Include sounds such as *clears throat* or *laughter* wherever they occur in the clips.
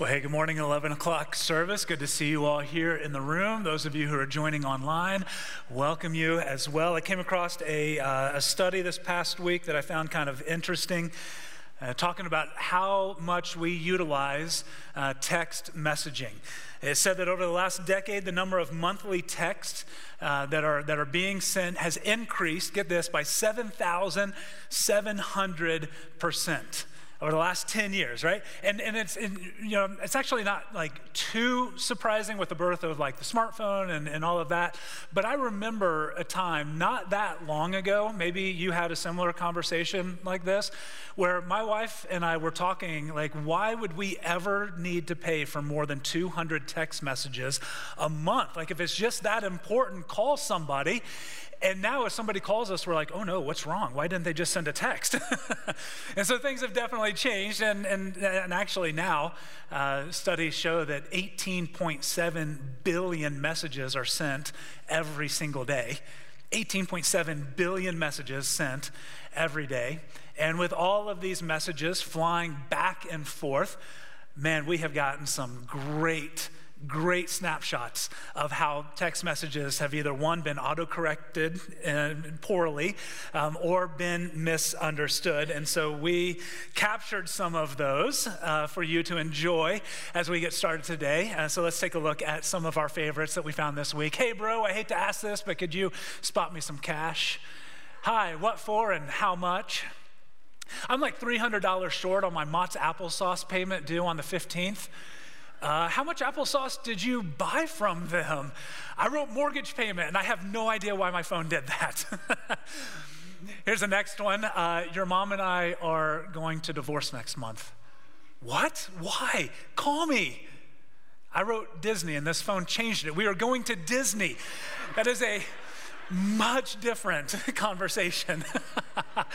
Well, hey, good morning, 11 o'clock service. Good to see you all here in the room. Those of you who are joining online, welcome you as well. I came across a, uh, a study this past week that I found kind of interesting. Uh, talking about how much we utilize uh, text messaging. It said that over the last decade, the number of monthly texts uh, that, are, that are being sent has increased, get this, by 7,700% over the last 10 years, right? And, and it's, and, you know, it's actually not like too surprising with the birth of like the smartphone and, and all of that. But I remember a time not that long ago, maybe you had a similar conversation like this, where my wife and I were talking like, why would we ever need to pay for more than 200 text messages a month? Like, if it's just that important, call somebody. And now, if somebody calls us, we're like, oh no, what's wrong? Why didn't they just send a text? *laughs* and so things have definitely changed. And, and, and actually, now uh, studies show that 18.7 billion messages are sent every single day. 18.7 billion messages sent every day. And with all of these messages flying back and forth, man, we have gotten some great great snapshots of how text messages have either one been autocorrected poorly um, or been misunderstood. And so we captured some of those uh, for you to enjoy as we get started today. Uh, so let's take a look at some of our favorites that we found this week. Hey bro i hate to ask this but could you spot me some cash? Hi what for and how much? I'm like $300 short on my mott's applesauce payment due on the 15th uh, how much applesauce did you buy from them? I wrote mortgage payment, and I have no idea why my phone did that. *laughs* Here's the next one. Uh, your mom and I are going to divorce next month. What? Why? Call me. I wrote Disney, and this phone changed it. We are going to Disney. That is a much different *laughs* conversation.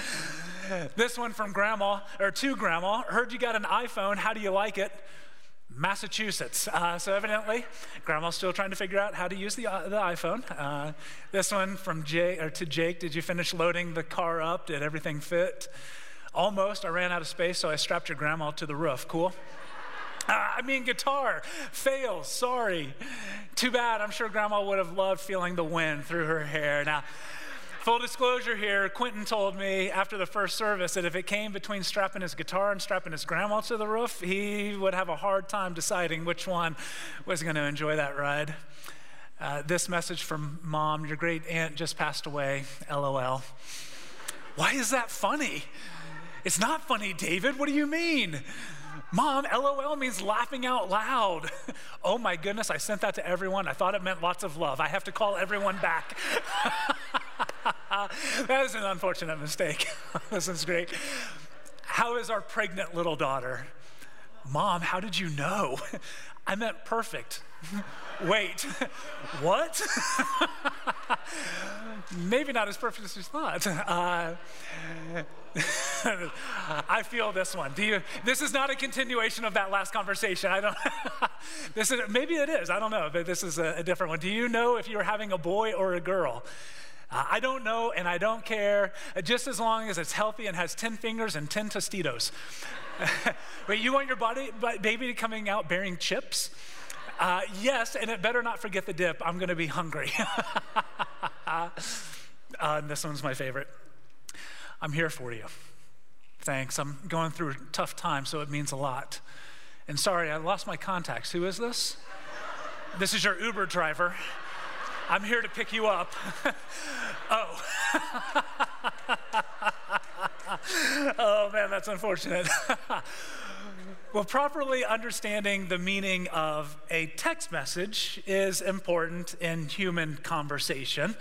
*laughs* this one from grandma, or to grandma. Heard you got an iPhone. How do you like it? Massachusetts. Uh, so evidently, grandma's still trying to figure out how to use the, uh, the iPhone. Uh, this one from Jay or to Jake. Did you finish loading the car up? Did everything fit? Almost. I ran out of space, so I strapped your grandma to the roof. Cool. *laughs* Uh, I mean, guitar fails. Sorry. Too bad. I'm sure grandma would have loved feeling the wind through her hair. Now, Full disclosure here, Quentin told me after the first service that if it came between strapping his guitar and strapping his grandma to the roof, he would have a hard time deciding which one was going to enjoy that ride. Uh, this message from mom, your great aunt just passed away, lol. Why is that funny? It's not funny, David. What do you mean? Mom, LOL means laughing out loud. *laughs* oh my goodness, I sent that to everyone. I thought it meant lots of love. I have to call everyone back. *laughs* *laughs* that is an unfortunate mistake. *laughs* this is great. How is our pregnant little daughter? Mom, how did you know? *laughs* I meant perfect. Wait, what? Maybe not as perfect as you thought. Uh, I feel this one. Do you? This is not a continuation of that last conversation. I don't. this is maybe it is. I don't know, but this is a, a different one. Do you know if you're having a boy or a girl? Uh, I don't know and I don't care, uh, just as long as it's healthy and has 10 fingers and 10 Tostitos. *laughs* Wait, you want your body, baby coming out bearing chips? Uh, yes, and it better not forget the dip. I'm going to be hungry. *laughs* uh, this one's my favorite. I'm here for you. Thanks. I'm going through a tough time, so it means a lot. And sorry, I lost my contacts. Who is this? This is your Uber driver. I'm here to pick you up. *laughs* oh. *laughs* oh man, that's unfortunate. *laughs* well, properly understanding the meaning of a text message is important in human conversation.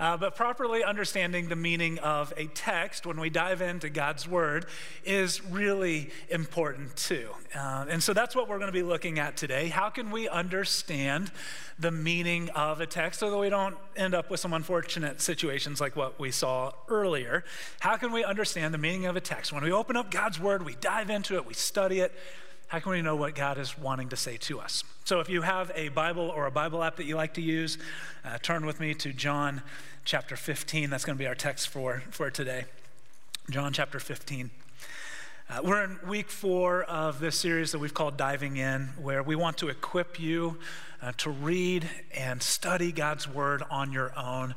Uh, but properly understanding the meaning of a text when we dive into God's Word is really important too. Uh, and so that's what we're going to be looking at today. How can we understand the meaning of a text so that we don't end up with some unfortunate situations like what we saw earlier? How can we understand the meaning of a text? When we open up God's Word, we dive into it, we study it how can we know what God is wanting to say to us? So, if you have a Bible or a Bible app that you like to use, uh, turn with me to John chapter 15. That's going to be our text for, for today. John chapter 15. Uh, we're in week four of this series that we've called Diving In, where we want to equip you uh, to read and study God's Word on your own.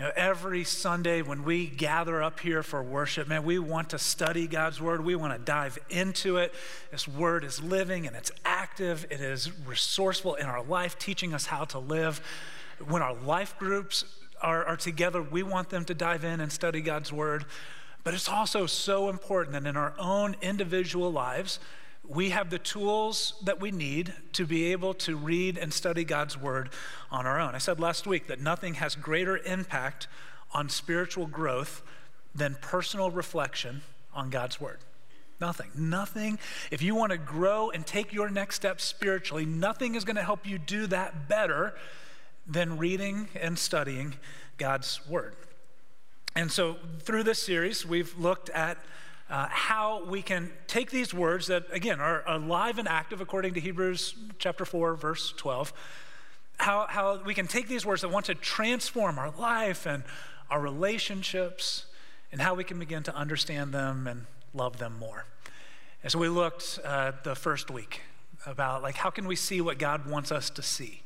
You know, every Sunday when we gather up here for worship, man, we want to study God's Word. We want to dive into it. This Word is living and it's active, it is resourceful in our life, teaching us how to live. When our life groups are, are together, we want them to dive in and study God's Word. But it's also so important that in our own individual lives, we have the tools that we need to be able to read and study God's Word on our own. I said last week that nothing has greater impact on spiritual growth than personal reflection on God's Word. Nothing. Nothing. If you want to grow and take your next step spiritually, nothing is going to help you do that better than reading and studying God's Word. And so, through this series, we've looked at uh, how we can take these words that, again, are alive and active according to Hebrews chapter 4, verse 12. How, how we can take these words that want to transform our life and our relationships, and how we can begin to understand them and love them more. And so we looked uh, the first week about like how can we see what God wants us to see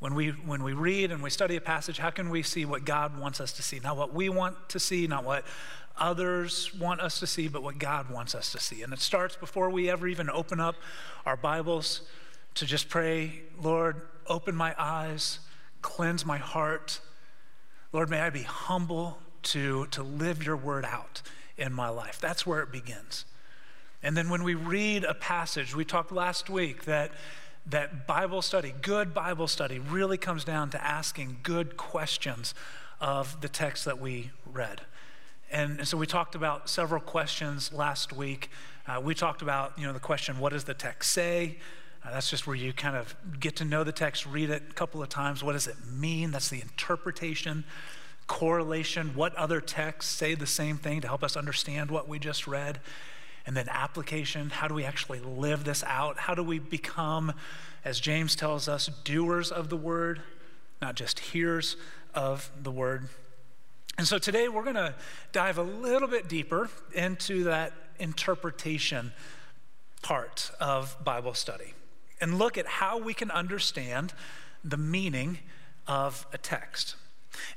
when we, when we read and we study a passage, how can we see what God wants us to see? Not what we want to see, not what others want us to see, but what God wants us to see. And it starts before we ever even open up our Bibles to just pray, Lord, open my eyes, cleanse my heart. Lord, may I be humble to, to live your word out in my life. That's where it begins. And then when we read a passage, we talked last week that that Bible study, good Bible study, really comes down to asking good questions of the text that we read. And, and so we talked about several questions last week. Uh, we talked about, you know, the question, what does the text say? Uh, that's just where you kind of get to know the text, read it a couple of times. What does it mean? That's the interpretation, correlation. What other texts say the same thing to help us understand what we just read? And then application how do we actually live this out? How do we become, as James tells us, doers of the word, not just hearers of the word? And so today we're going to dive a little bit deeper into that interpretation part of Bible study and look at how we can understand the meaning of a text.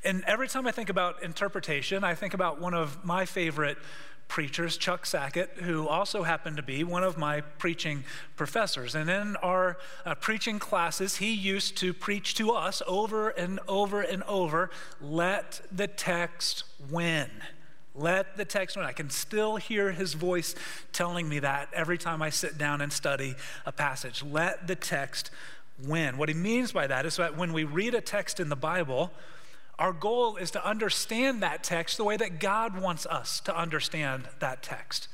And every time I think about interpretation, I think about one of my favorite preachers, Chuck Sackett, who also happened to be one of my preaching professors. And in our uh, preaching classes, he used to preach to us over and over and over let the text win. Let the text win. I can still hear his voice telling me that every time I sit down and study a passage. Let the text win. What he means by that is that when we read a text in the Bible, our goal is to understand that text the way that God wants us to understand that text.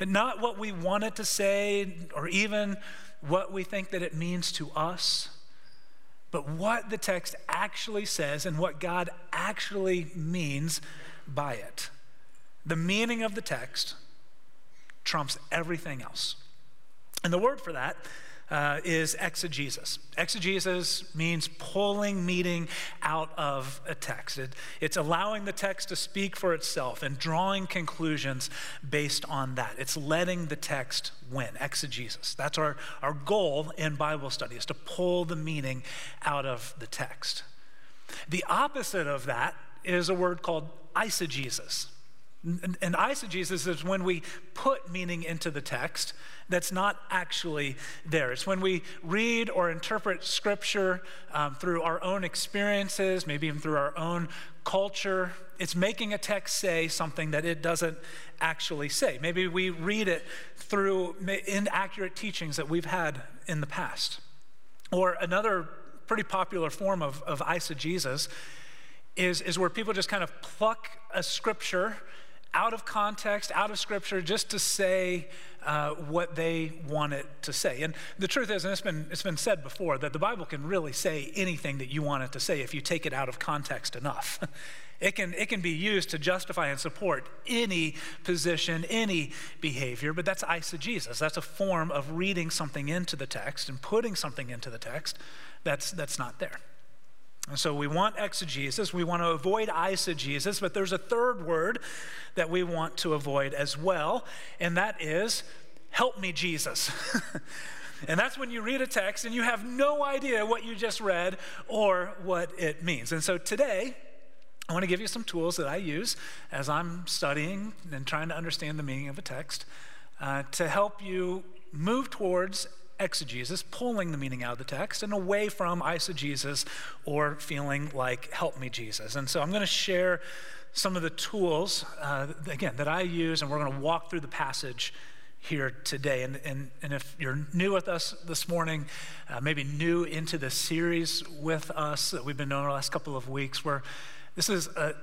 And not what we want it to say or even what we think that it means to us, but what the text actually says and what God actually means by it. The meaning of the text trumps everything else. And the word for that uh, is exegesis. Exegesis means pulling meaning out of a text. It, it's allowing the text to speak for itself and drawing conclusions based on that. It's letting the text win, exegesis. That's our, our goal in Bible study, is to pull the meaning out of the text. The opposite of that is a word called eisegesis. And, and eisegesis is when we put meaning into the text that's not actually there. It's when we read or interpret scripture um, through our own experiences, maybe even through our own culture. It's making a text say something that it doesn't actually say. Maybe we read it through inaccurate teachings that we've had in the past. Or another pretty popular form of, of eisegesis is, is where people just kind of pluck a scripture out of context, out of scripture, just to say uh, what they want it to say. And the truth is, and it's been, it's been said before, that the Bible can really say anything that you want it to say if you take it out of context enough. *laughs* It can, it can be used to justify and support any position, any behavior, but that's eisegesis. That's a form of reading something into the text and putting something into the text that's, that's not there. And so we want exegesis, we want to avoid eisegesis, but there's a third word that we want to avoid as well, and that is help me, Jesus. *laughs* and that's when you read a text and you have no idea what you just read or what it means. And so today, I want to give you some tools that I use as I'm studying and trying to understand the meaning of a text uh, to help you move towards exegesis, pulling the meaning out of the text, and away from eisegesis or feeling like, help me, Jesus. And so I'm going to share some of the tools, uh, again, that I use, and we're going to walk through the passage here today. And, and, and if you're new with us this morning, uh, maybe new into the series with us that we've been doing the last couple of weeks, where this is a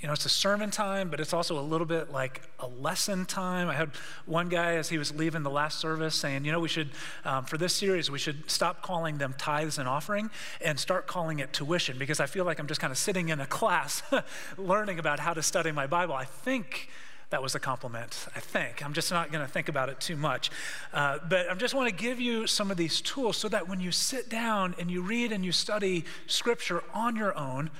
you know, it's a sermon time, but it's also a little bit like a lesson time. I had one guy as he was leaving the last service saying, you know, we should, um, for this series, we should stop calling them tithes and offering and start calling it tuition because I feel like I'm just kind of sitting in a class *laughs* learning about how to study my Bible. I think that was a compliment, I think. I'm just not going to think about it too much. Uh, but I just want to give you some of these tools so that when you sit down and you read and you study Scripture on your own,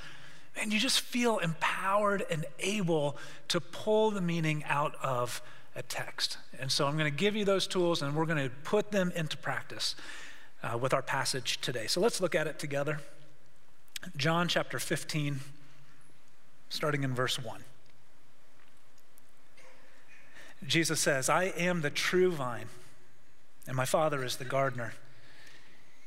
and you just feel empowered and able to pull the meaning out of a text. And so I'm going to give you those tools and we're going to put them into practice uh, with our passage today. So let's look at it together. John chapter 15, starting in verse 1. Jesus says, I am the true vine, and my Father is the gardener.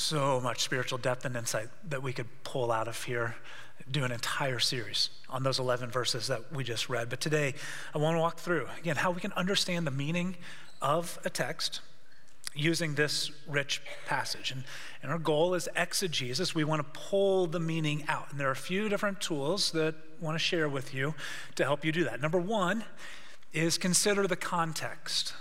so much spiritual depth and insight that we could pull out of here do an entire series on those 11 verses that we just read. But today, I want to walk through, again, how we can understand the meaning of a text using this rich passage. And, and our goal is exegesis. We want to pull the meaning out. And there are a few different tools that I want to share with you to help you do that. Number one is consider the context.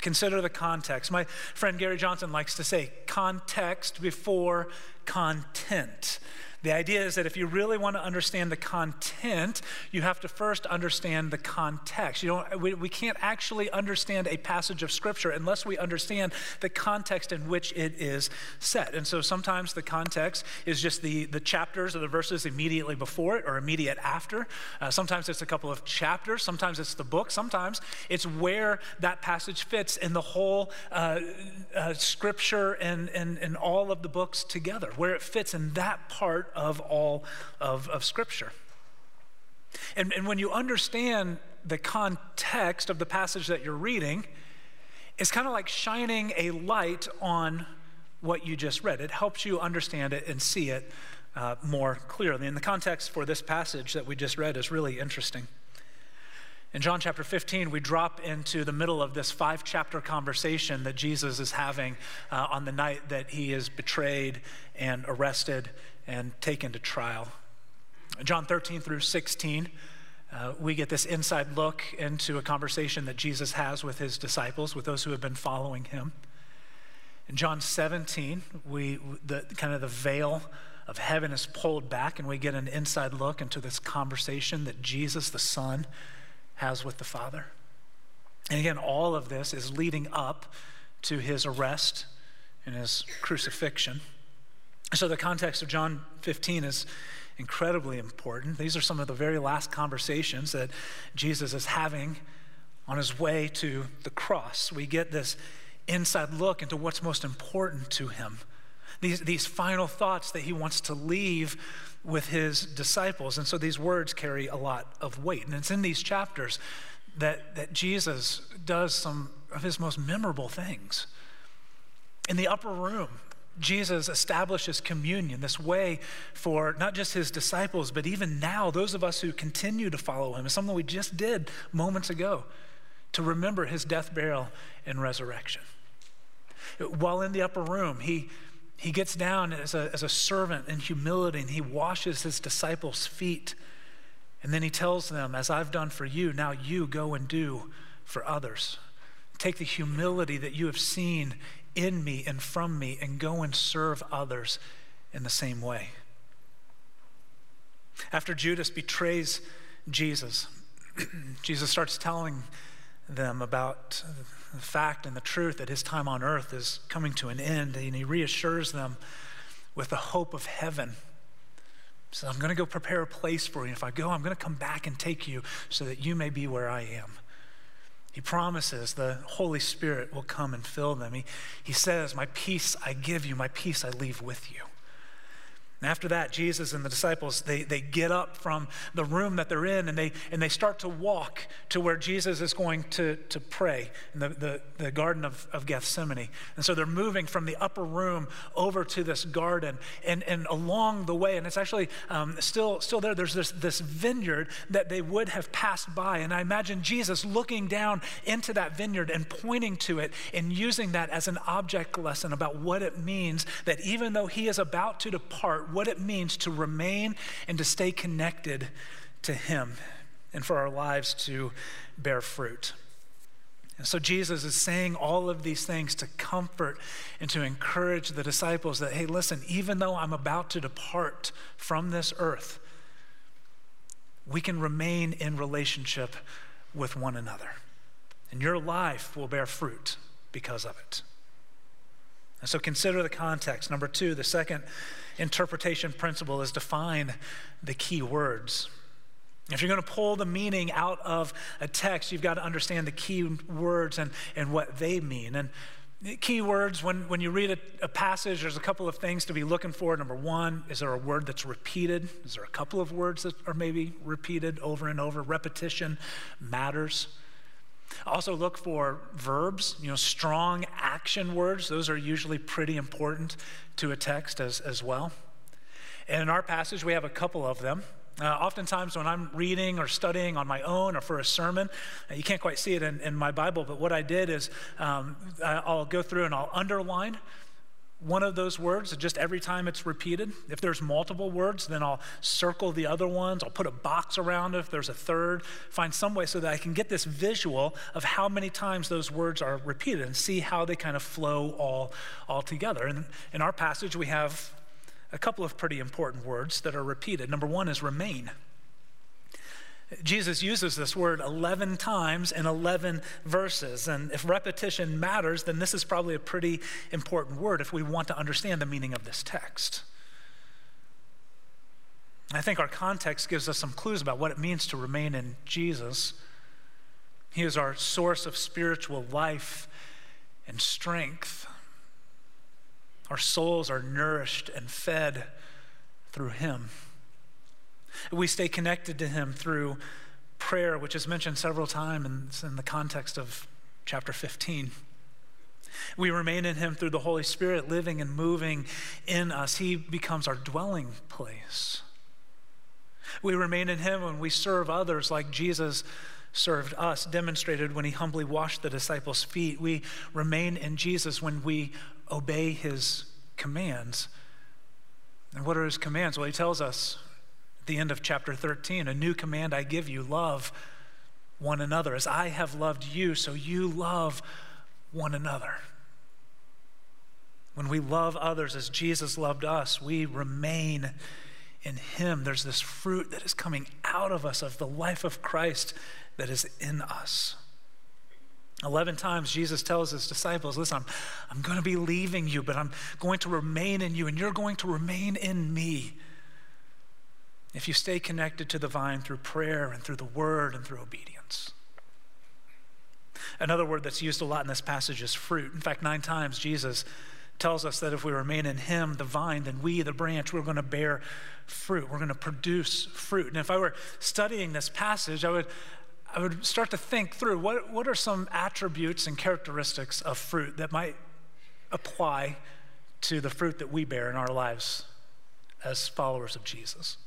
Consider the context. My friend Gary Johnson likes to say context before content. The idea is that if you really want to understand the content, you have to first understand the context. You know, we, we can't actually understand a passage of Scripture unless we understand the context in which it is set. And so sometimes the context is just the, the chapters or the verses immediately before it or immediate after. Uh, sometimes it's a couple of chapters. Sometimes it's the book. Sometimes it's where that passage fits in the whole uh, uh, Scripture and, and, and all of the books together, where it fits in that part of all of, of Scripture. And, and when you understand the context of the passage that you're reading, it's kind of like shining a light on what you just read. It helps you understand it and see it uh, more clearly. And the context for this passage that we just read is really interesting. In John chapter 15, we drop into the middle of this five chapter conversation that Jesus is having uh, on the night that he is betrayed and arrested and taken to trial. John 13 through 16, uh, we get this inside look into a conversation that Jesus has with his disciples, with those who have been following him. In John 17, we, the, kind of the veil of heaven is pulled back, and we get an inside look into this conversation that Jesus, the Son, has with the Father. And again, all of this is leading up to his arrest and his crucifixion. So the context of John 15 is incredibly important. These are some of the very last conversations that Jesus is having on his way to the cross. We get this inside look into what's most important to him. These, these final thoughts that he wants to leave with his disciples. And so these words carry a lot of weight. And it's in these chapters that, that Jesus does some of his most memorable things. In the upper room, Jesus establishes communion, this way for not just his disciples, but even now, those of us who continue to follow him. It's something we just did moments ago to remember his death, burial, and resurrection. While in the upper room, he, he gets down as a, as a servant in humility and he washes his disciples' feet. And then he tells them, As I've done for you, now you go and do for others. Take the humility that you have seen in me and from me and go and serve others in the same way. After Judas betrays Jesus, *clears throat* Jesus starts telling them about the fact and the truth that his time on earth is coming to an end, and he reassures them with the hope of heaven. So I'm going to go prepare a place for you. If I go, I'm going to come back and take you so that you may be where I am. He promises the Holy Spirit will come and fill them. He, he says, My peace I give you, my peace I leave with you. And after that, Jesus and the disciples, they, they get up from the room that they're in and they, and they start to walk to where Jesus is going to, to pray in the, the, the Garden of, of Gethsemane. And so they're moving from the upper room over to this garden. And, and along the way, and it's actually um, still, still there, there's this, this vineyard that they would have passed by. And I imagine Jesus looking down into that vineyard and pointing to it and using that as an object lesson about what it means that even though he is about to depart, what it means to remain and to stay connected to Him and for our lives to bear fruit. And so Jesus is saying all of these things to comfort and to encourage the disciples that, hey, listen, even though I'm about to depart from this earth, we can remain in relationship with one another. And your life will bear fruit because of it. And so consider the context. Number two, the second interpretation principle is define the key words. If you're going to pull the meaning out of a text, you've got to understand the key words and, and what they mean. And key words, when, when you read a, a, passage, there's a couple of things to be looking for. Number one, is there a word that's repeated? Is there a couple of words that are maybe repeated over and over? Repetition matters. Also, look for verbs, you know, strong action words. Those are usually pretty important to a text as, as well. And in our passage, we have a couple of them. Uh, oftentimes, when I'm reading or studying on my own or for a sermon, uh, you can't quite see it in, in, my Bible, but what I did is um, I'll go through and I'll underline one of those words just every time it's repeated. If there's multiple words, then I'll circle the other ones. I'll put a box around if there's a third. Find some way so that I can get this visual of how many times those words are repeated and see how they kind of flow all, all together. And in our passage, we have a couple of pretty important words that are repeated. Number one is remain. Jesus uses this word 11 times in 11 verses. And if repetition matters, then this is probably a pretty important word if we want to understand the meaning of this text. I think our context gives us some clues about what it means to remain in Jesus. He is our source of spiritual life and strength. Our souls are nourished and fed through Him. We stay connected to Him through prayer, which is mentioned several times in, the context of chapter 15. We remain in Him through the Holy Spirit living and moving in us. He becomes our dwelling place. We remain in Him when we serve others like Jesus served us, demonstrated when He humbly washed the disciples' feet. We remain in Jesus when we obey His commands. And what are His commands? Well, He tells us the end of chapter 13 a new command I give you love one another. As I have loved you, so you love one another. When we love others as Jesus loved us, we remain in Him. There's this fruit that is coming out of us of the life of Christ that is in us. 11 times Jesus tells his disciples, Listen, I'm, I'm going to be leaving you, but I'm going to remain in you, and you're going to remain in me. If you stay connected to the vine through prayer and through the word and through obedience. Another word that's used a lot in this passage is fruit. In fact, nine times Jesus tells us that if we remain in him, the vine, then we, the branch, we're going to bear fruit. We're going to produce fruit. And if I were studying this passage, I would, I would start to think through what, what are some attributes and characteristics of fruit that might apply to the fruit that we bear in our lives as followers of Jesus.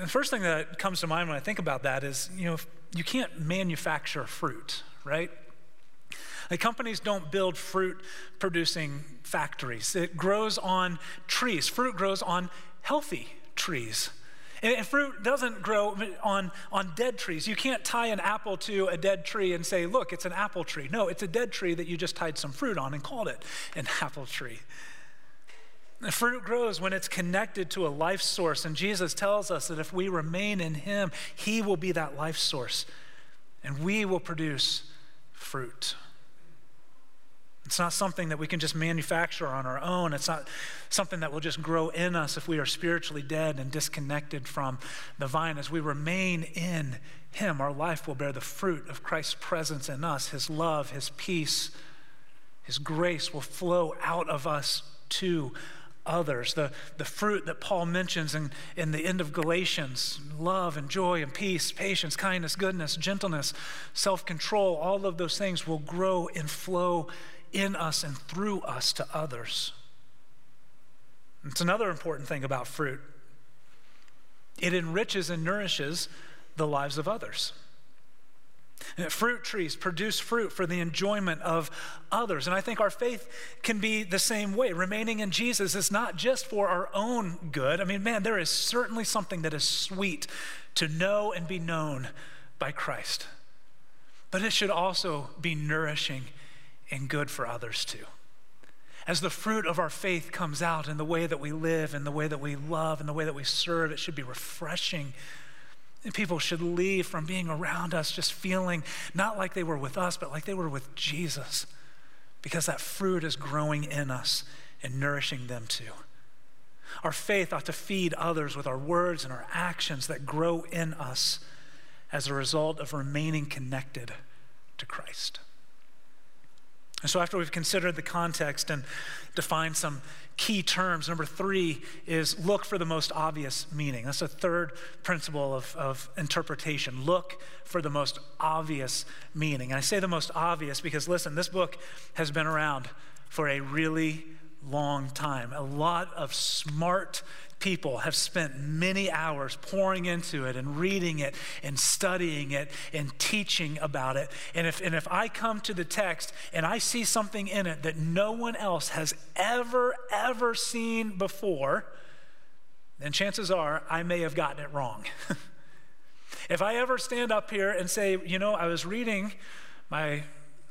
The first thing that comes to mind when I think about that is, you know, you can't manufacture fruit, right? Like companies don't build fruit producing factories. It grows on trees. Fruit grows on healthy trees. And fruit doesn't grow on, on dead trees. You can't tie an apple to a dead tree and say, look, it's an apple tree. No, it's a dead tree that you just tied some fruit on and called it an *laughs* apple tree. Fruit grows when it's connected to a life source. And Jesus tells us that if we remain in Him, He will be that life source. And we will produce fruit. It's not something that we can just manufacture on our own. It's not something that will just grow in us if we are spiritually dead and disconnected from the vine. As we remain in Him, our life will bear the fruit of Christ's presence in us. His love, His peace, His grace will flow out of us to others. The, the fruit that Paul mentions in, in the end of Galatians love and joy and peace, patience, kindness, goodness, gentleness, self control all of those things will grow and flow in us and through us to others. It's another important thing about fruit it enriches and nourishes the lives of others. Fruit trees produce fruit for the enjoyment of others. And I think our faith can be the same way. Remaining in Jesus is not just for our own good. I mean, man, there is certainly something that is sweet to know and be known by Christ. But it should also be nourishing and good for others too. As the fruit of our faith comes out in the way that we live, in the way that we love, in the way that we serve, it should be refreshing. People should leave from being around us just feeling not like they were with us, but like they were with Jesus, because that fruit is growing in us and nourishing them too. Our faith ought to feed others with our words and our actions that grow in us as a result of remaining connected to Christ. And so, after we've considered the context and defined some key terms, number three is look for the most obvious meaning. That's a third principle of, of interpretation. Look for the most obvious meaning. And I say the most obvious because, listen, this book has been around for a really long time. A lot of smart people have spent many hours pouring into it and reading it and studying it and teaching about it. And if, and if I come to the text and I see something in it that no one else has ever, ever seen before, then chances are I may have gotten it wrong. *laughs* if I ever stand up here and say, you know, I was reading my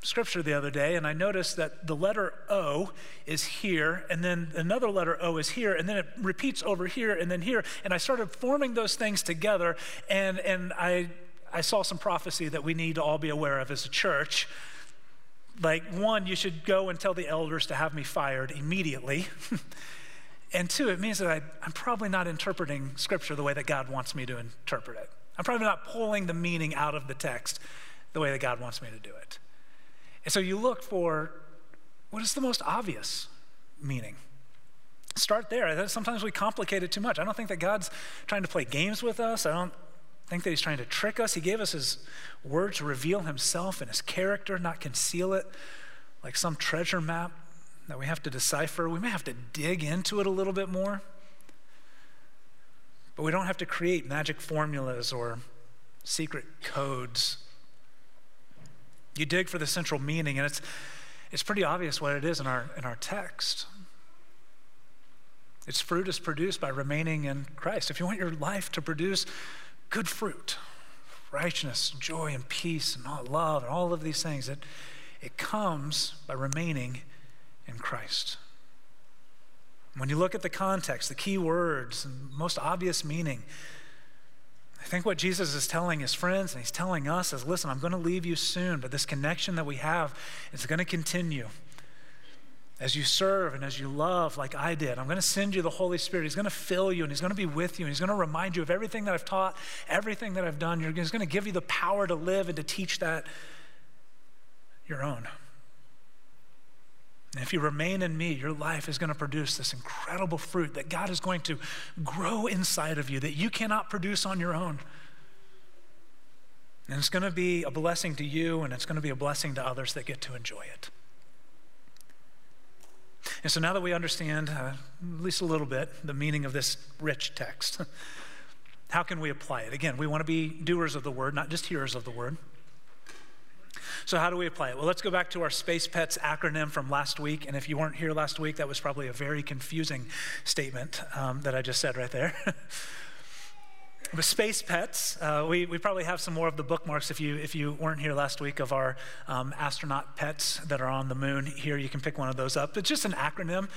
scripture the other day and I noticed that the letter O is here and then another letter O is here and then it repeats over here and then here. And I started forming those things together and, and I, I saw some prophecy that we need to all be aware of as a church. Like, one, you should go and tell the elders to have me fired immediately. *laughs* and two, it means that I, I'm probably not interpreting scripture the way that God wants me to interpret it. I'm probably not pulling the meaning out of the text the way that God wants me to do it. And so you look for what is the most obvious meaning? Start there. Sometimes we complicate it too much. I don't think that God's trying to play games with us. I don't think that He's trying to trick us. He gave us His word to reveal Himself and His character, not conceal it like some treasure map that we have to decipher. We may have to dig into it a little bit more. But we don't have to create magic formulas or secret codes you dig for the central meaning, and it's, it's pretty obvious what it is in our, in our text. Its fruit is produced by remaining in Christ. If you want your life to produce good fruit, righteousness, joy, and peace, and all love, and all of these things, it, it comes by remaining in Christ. When you look at the context, the key words, and most obvious meaning, I think what Jesus is telling his friends and he's telling us is listen, I'm going to leave you soon, but this connection that we have is going to continue. As you serve and as you love, like I did, I'm going to send you the Holy Spirit. He's going to fill you and He's going to be with you and He's going to remind you of everything that I've taught, everything that I've done. He's going to give you the power to live and to teach that your own. And if you remain in me, your life is going to produce this incredible fruit that God is going to grow inside of you that you cannot produce on your own. And it's going to be a blessing to you, and it's going to be a blessing to others that get to enjoy it. And so now that we understand, uh, at least a little bit, the meaning of this rich text, *laughs* how can we apply it? Again, we want to be doers of the word, not just hearers of the word. So, how do we apply it? Well, let's go back to our Space Pets acronym from last week. And if you weren't here last week, that was probably a very confusing statement um, that I just said right there. *laughs* But space pets, uh, we, we probably have some more of the bookmarks if you, if you weren't here last week of our um, astronaut pets that are on the moon. Here, you can pick one of those up. It's just an acronym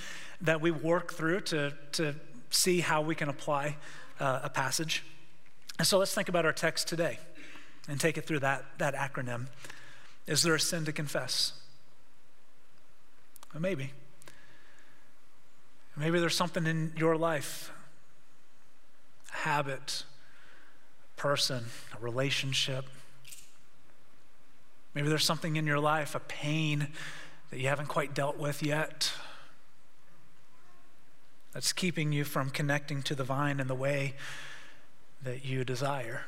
that we work through to, to see how we can apply uh, a passage. And so let's think about our text today and take it through that, that acronym. Is there a sin to confess? Well, maybe. Maybe there's something in your life, a habit, person, a relationship. Maybe there's something in your life, a pain that you haven't quite dealt with yet, that's keeping you from connecting to the vine in the way that you desire.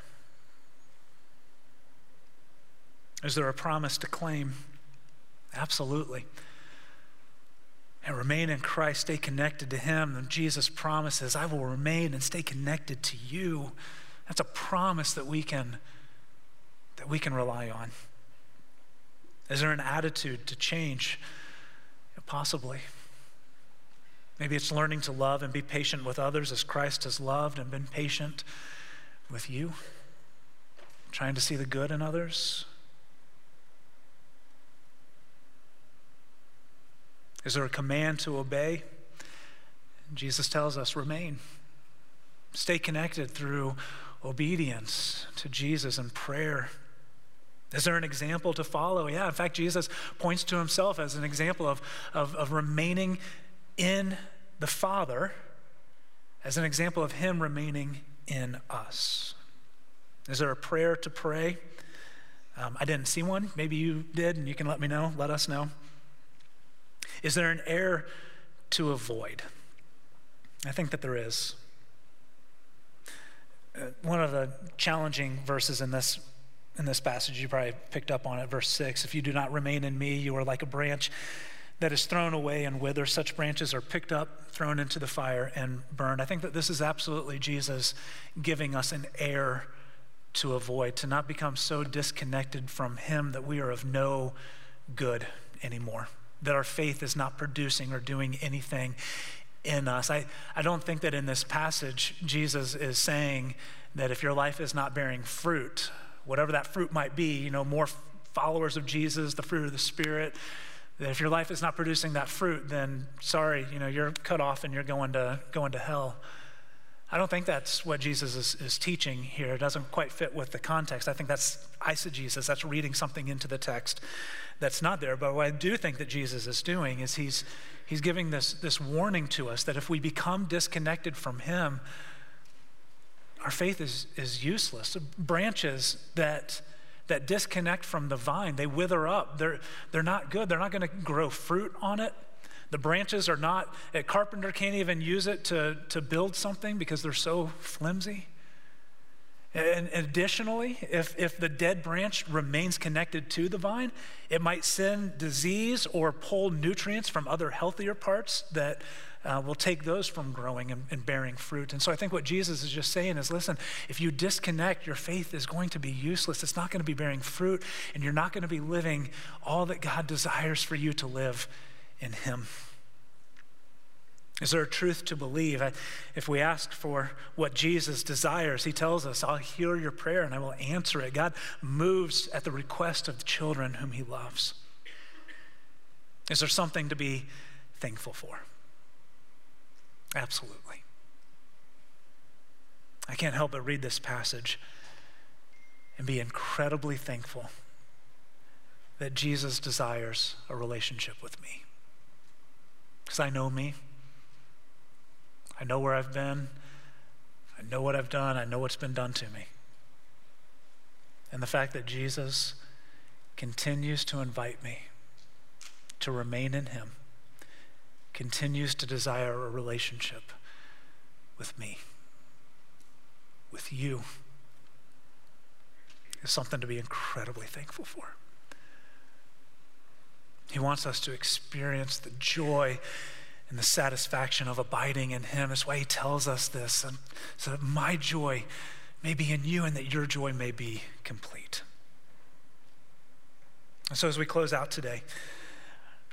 Is there a promise to claim? Absolutely. And remain in Christ, stay connected to Him. And Jesus promises, I will remain and stay connected to you. That's a promise that we can that we can rely on. Is there an attitude to change? Possibly. Maybe it's learning to love and be patient with others as Christ has loved and been patient with you. Trying to see the good in others. Is there a command to obey? Jesus tells us remain. Stay connected through obedience to Jesus and prayer? Is there an example to follow? Yeah, in fact, Jesus points to himself as an example of, of, of remaining in the Father, as an example of him remaining in us. Is there a prayer to pray? Um, I didn't see one. Maybe you did, and you can let me know, let us know. Is there an error to avoid? I think that there is. Uh, one of the challenging verses in this in this passage you probably picked up on it verse 6 if you do not remain in me you are like a branch that is thrown away and wither such branches are picked up thrown into the fire and burned i think that this is absolutely jesus giving us an air to avoid to not become so disconnected from him that we are of no good anymore that our faith is not producing or doing anything in us. I, I don't think that in this passage, Jesus is saying that if your life is not bearing fruit, whatever that fruit might be, you know, more followers of Jesus, the fruit of the Spirit, that if your life is not producing that fruit, then sorry, you know, you're cut off and you're going to, going to hell. I don't think that's what Jesus is, is teaching here. It doesn't quite fit with the context. I think that's eisegesis. That's reading something into the text that's not there. But what I do think that Jesus is doing is he's, he's giving this, this warning to us that if we become disconnected from him, our faith is, is useless. Branches that, that disconnect from the vine, they wither up. They're, they're not good. They're not going to grow fruit on it. The branches are not, a carpenter can't even use it to, to build something because they're so flimsy. And additionally, if, if the dead branch remains connected to the vine, it might send disease or pull nutrients from other healthier parts that uh, will take those from growing and, and bearing fruit. And so I think what Jesus is just saying is listen, if you disconnect, your faith is going to be useless. It's not going to be bearing fruit, and you're not going to be living all that God desires for you to live in Him. Is there a truth to believe? If we ask for what Jesus desires, he tells us, I'll hear your prayer and I will answer it. God moves at the request of the children whom he loves. Is there something to be thankful for? Absolutely. I can't help but read this passage and be incredibly thankful that Jesus desires a relationship with me. Because I know me, I know where I've been, I know what I've done, I know what's been done to me. And the fact that Jesus continues to invite me to remain in Him, continues to desire a relationship with me, with you, is something to be incredibly thankful for. He wants us to experience the joy and the satisfaction of abiding in Him. That's why He tells us this, and so that my joy may be in you and that your joy may be complete. And so, as we close out today,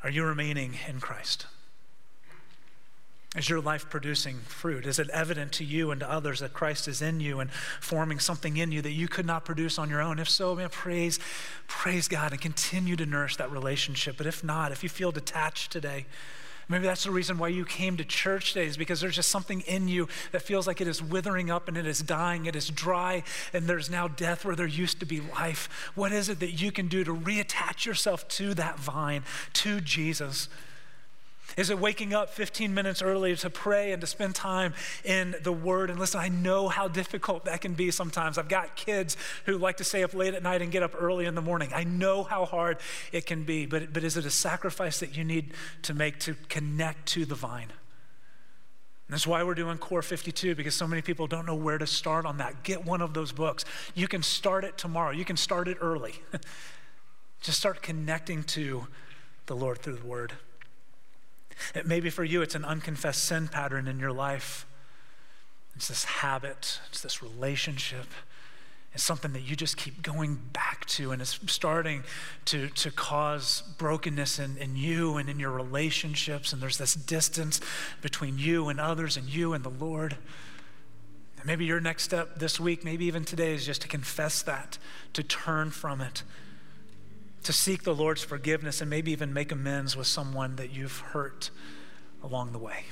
are you remaining in Christ? Is your life producing fruit? Is it evident to you and to others that Christ is in you and forming something in you that you could not produce on your own? If so, man, praise, praise God and continue to nourish that relationship. But if not, if you feel detached today, maybe that's the reason why you came to church today is because there's just something in you that feels like it is withering up and it is dying, it is dry, and there's now death where there used to be life. What is it that you can do to reattach yourself to that vine, to Jesus? Is it waking up 15 minutes earlier to pray and to spend time in the Word? And listen, I know how difficult that can be sometimes. I've got kids who like to stay up late at night and get up early in the morning. I know how hard it can be, but, but is it a sacrifice that you need to make to connect to the vine? That's why we're doing Core 52 because so many people don't know where to start on that. Get one of those books. You can start it tomorrow, you can start it early. *laughs* Just start connecting to the Lord through the Word. *laughs* Maybe for you, it's an unconfessed sin pattern in your life. It's this habit, it's this relationship. It's something that you just keep going back to, and it's starting to, to cause brokenness in, in you and in your relationships. And there's this distance between you and others, and you and the Lord. And maybe your next step this week, maybe even today, is just to confess that, to turn from it, to seek the Lord's forgiveness and maybe even make amends with someone that you've hurt along the way.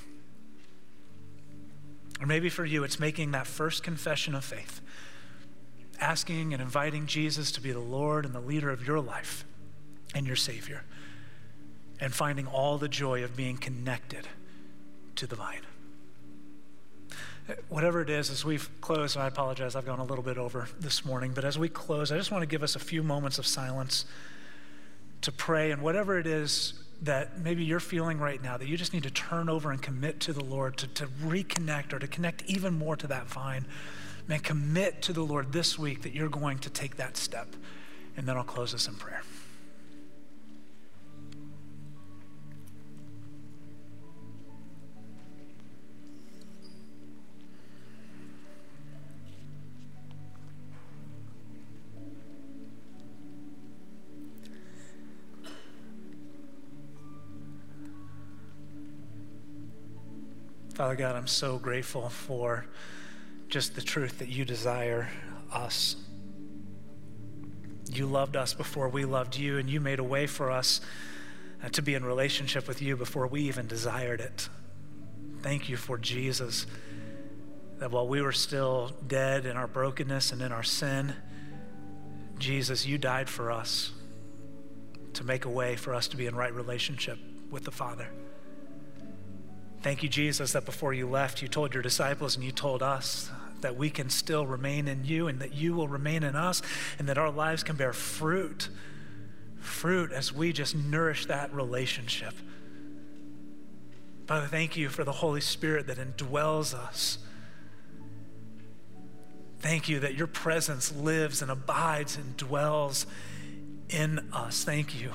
Or maybe for you, it's making that first confession of faith, asking and inviting Jesus to be the Lord and the leader of your life and your Savior, and finding all the joy of being connected to the vine. Whatever it is, as we've closed, and I apologize, I've gone a little bit over this morning, but as we close, I just want to give us a few moments of silence to pray and whatever it is that maybe you're feeling right now that you just need to turn over and commit to the Lord to, to reconnect or to connect even more to that vine, man, commit to the Lord this week that you're going to take that step. And then I'll close this in prayer. Father God, I'm so grateful for just the truth that you desire us. You loved us before we loved you, and you made a way for us uh, to be in relationship with you before we even desired it. Thank you for Jesus, that while we were still dead in our brokenness and in our sin, Jesus, you died for us to make a way for us to be in right relationship with the Father. Thank you, Jesus, that before you left, you told your disciples and you told us that we can still remain in you and that you will remain in us and that our lives can bear fruit. Fruit as we just nourish that relationship. Father, thank you for the Holy Spirit that indwells us. Thank you that your presence lives and abides and dwells in us. Thank you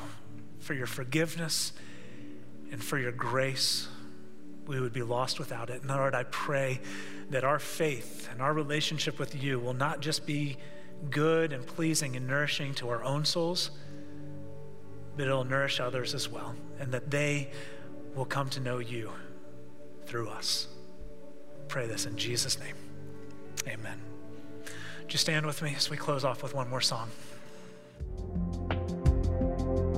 for your forgiveness and for your grace we would be lost without it. And Lord, I pray that our faith and our relationship with you will not just be good and pleasing and nourishing to our own souls, but it'll nourish others as well, and that they will come to know you through us. Pray this in Jesus' name. Amen. Just stand with me as we close off with one more song.